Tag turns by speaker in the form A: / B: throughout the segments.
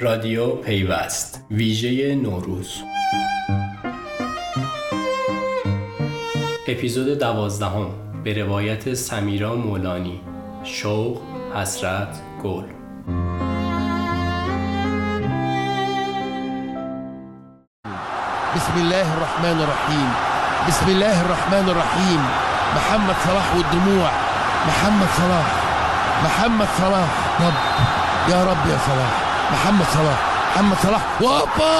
A: رادیو پیوست. ویژه نوروز. اپیزود دوازدهم. به روایت سمیرا مولانی. شوق حسرت گل.
B: بسم الله الرحمن الرحيم بسم الله الرحمن الرحيم محمد صلاح والدموع محمد صلاح. محمد صلاح. رب. يا رب يا صلاح. محمد صلاح. محمد صلاح. وابا!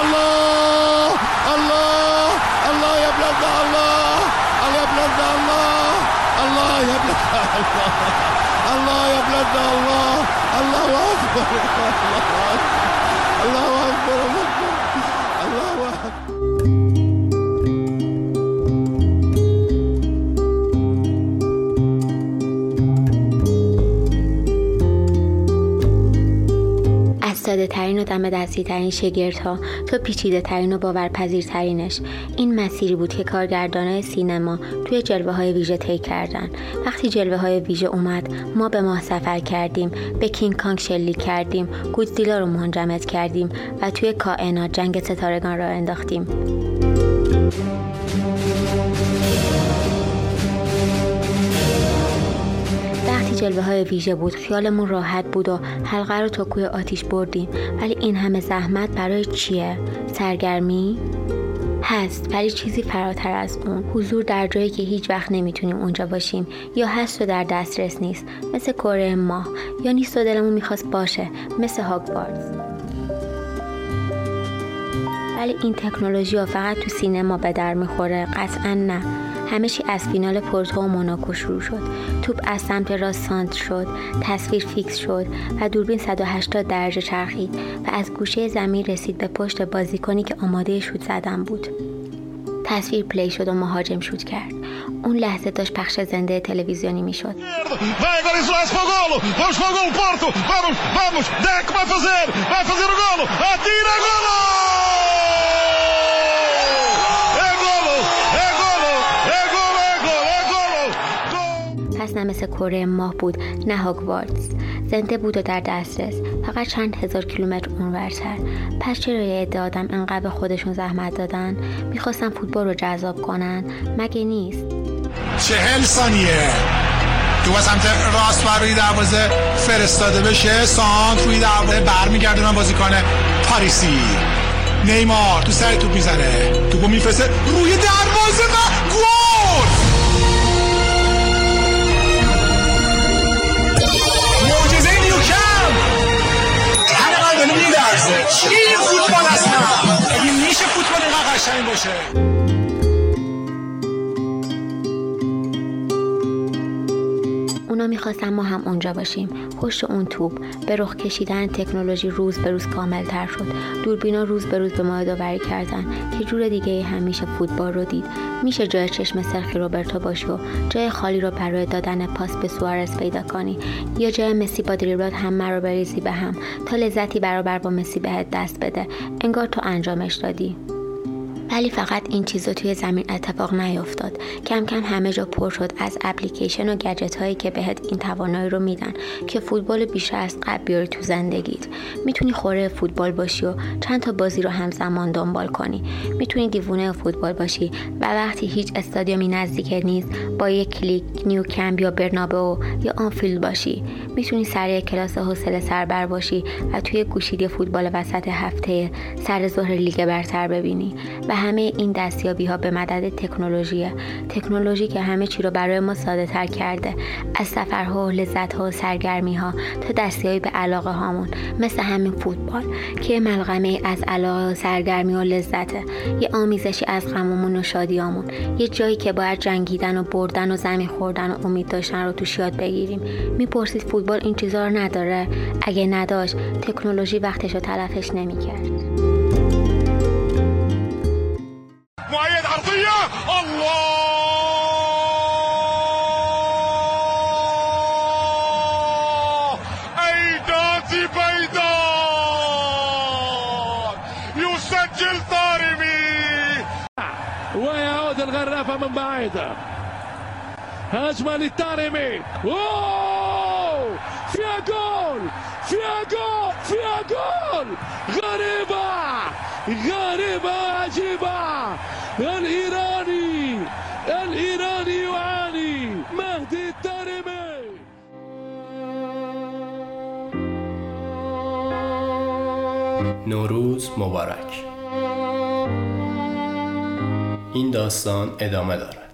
B: الله! الله! الله يا بلاد الله! الله يا بلاد الله! الله يا بلاد الله! الله يا بلاد الله! الله أكبر. الله أكبر. الله
C: ساده ترین و دم دستی ترین شگرت ها تا پیچیده ترین و باورپذیر ترینش این مسیری بود که کارگردانای سینما توی جلوه های ویژه طی کردن. وقتی جلوه های ویژه اومد ما به ماه سفر کردیم به کینگ کانگ شلیک کردیم گودزیلا رو منجمد کردیم و توی کائنات جنگ ستارگان را انداختیم. جلوه های ویژه بود. خیالمون راحت بود و حلقه رو تا کوه آتیش بردیم. ولی این همه زحمت برای چیه؟ سرگرمی؟ هست ولی چیزی فراتر از اون. حضور در جایی که هیچ وقت نمی‌تونیم اونجا باشیم. یا هست و در دسترس نیست. مثل کره ماه. یا نیست و دلمون می‌خواست باشه. مثل هاگوارتس ولی این تکنولوژی ها فقط تو سینما به در می‌خوره. قطعا نه. همه چی از فینال پورتو و موناکو شروع شد. توپ از سمت راست سانتر شد. تصویر فیکس شد و دوربین 180 درجه چرخید و از گوشه زمین رسید به پشت بازیکنی که آماده شوت زدن بود. تصویر play شد و مهاجم شوت کرد. اون لحظه داشت پخش زنده تلویزیونی می‌شد. پس نه مثل کره ماه بود نه هاگوارتس زنده بود و در دسترس. فقط چند هزار کیلومتر اونورتر پس چرا یه عده آدم انقدر به خودشون زحمت دادن؟ می‌خواستن فوتبال رو جذاب کنن. مگه نیست؟
D: چهل ثانیه. تو از سمت راست بر روی دروازه فرستاده بشه. سانت روی دروازه برمیگردونن بازیکن پاریسی. نیمار تو سر توپ می‌زنه. توپو میفرسته. روی دروازه و گل! قشنگ باشه.
C: اونا می‌خواستن ما هم اونجا باشیم. پشت اون توپ. به رخ کشیدن تکنولوژی روز به روز کامل تر شد. دوربینا روز به روز به ما یادآوری کردن که جور دیگه هم میشه فوتبال رو دید. میشه جای چشم سرخی روبرتو باشی و جای خالی رو برای دادن پاس به سوارز پیدا کنی. یا جای مسی با دریبلات همه رو بریزی به هم. تا لذتی برابر با مسی بهت دست بده. انگار تو انجامش دادی. ولی فقط این چیزا توی زمین اتفاق نیفتاد. کم کم همه جا پر شد از اپلیکیشن و گجت هایی که بهت این توانایی رو میدن که فوتبال بیشتر از قبل بیاری تو زندگیت. می‌تونی خوره فوتبال باشی و چند تا بازی رو همزمان دنبال کنی. می‌تونی دیوونه فوتبال باشی و وقتی هیچ استادیومی نزدیک نیست با یک کلیک نیو کمپ یا برنابو یا آنفیلد باشی. می‌تونی سر کلاس حوصله سربر باشی و توی گوشیدی فوتبال وسط هفته سر ظهر لیگ برتر ببینی و همه این دستیابی ها به مدد تکنولوژیه. تکنولوژی که همه چی رو برای ما ساده تر کرده. از سفرها و لذت ها و سرگرمی ها تا دستیابی به علاقه هامون. مثل همین فوتبال که ملغمه از علاقه و سرگرمی و لذته یه آمیزشی از غممون و شادیامون یه جایی که باید جنگیدن و بردن و زمین خوردن و امید داشتن رو توش یاد بگیریم. می‌پرسید فوتبال این چیزا رو نداره؟ اگه نداشت تکنولوژی وقتش رو تلفش نمی‌کرد.
E: مؤيد عرضية الله! أيداتي بيدان. يسجل طارمي.
F: ويعود الغرافة من بعيد. هجمة للتارمي أوه! فيها جول! فيها جول! فيها جول! غريبة! غريبة! عجيبة! الإيراني الإيراني يعاني مهدي الدارمي.
A: نوروز مبارک. این داستان ادامه دارد.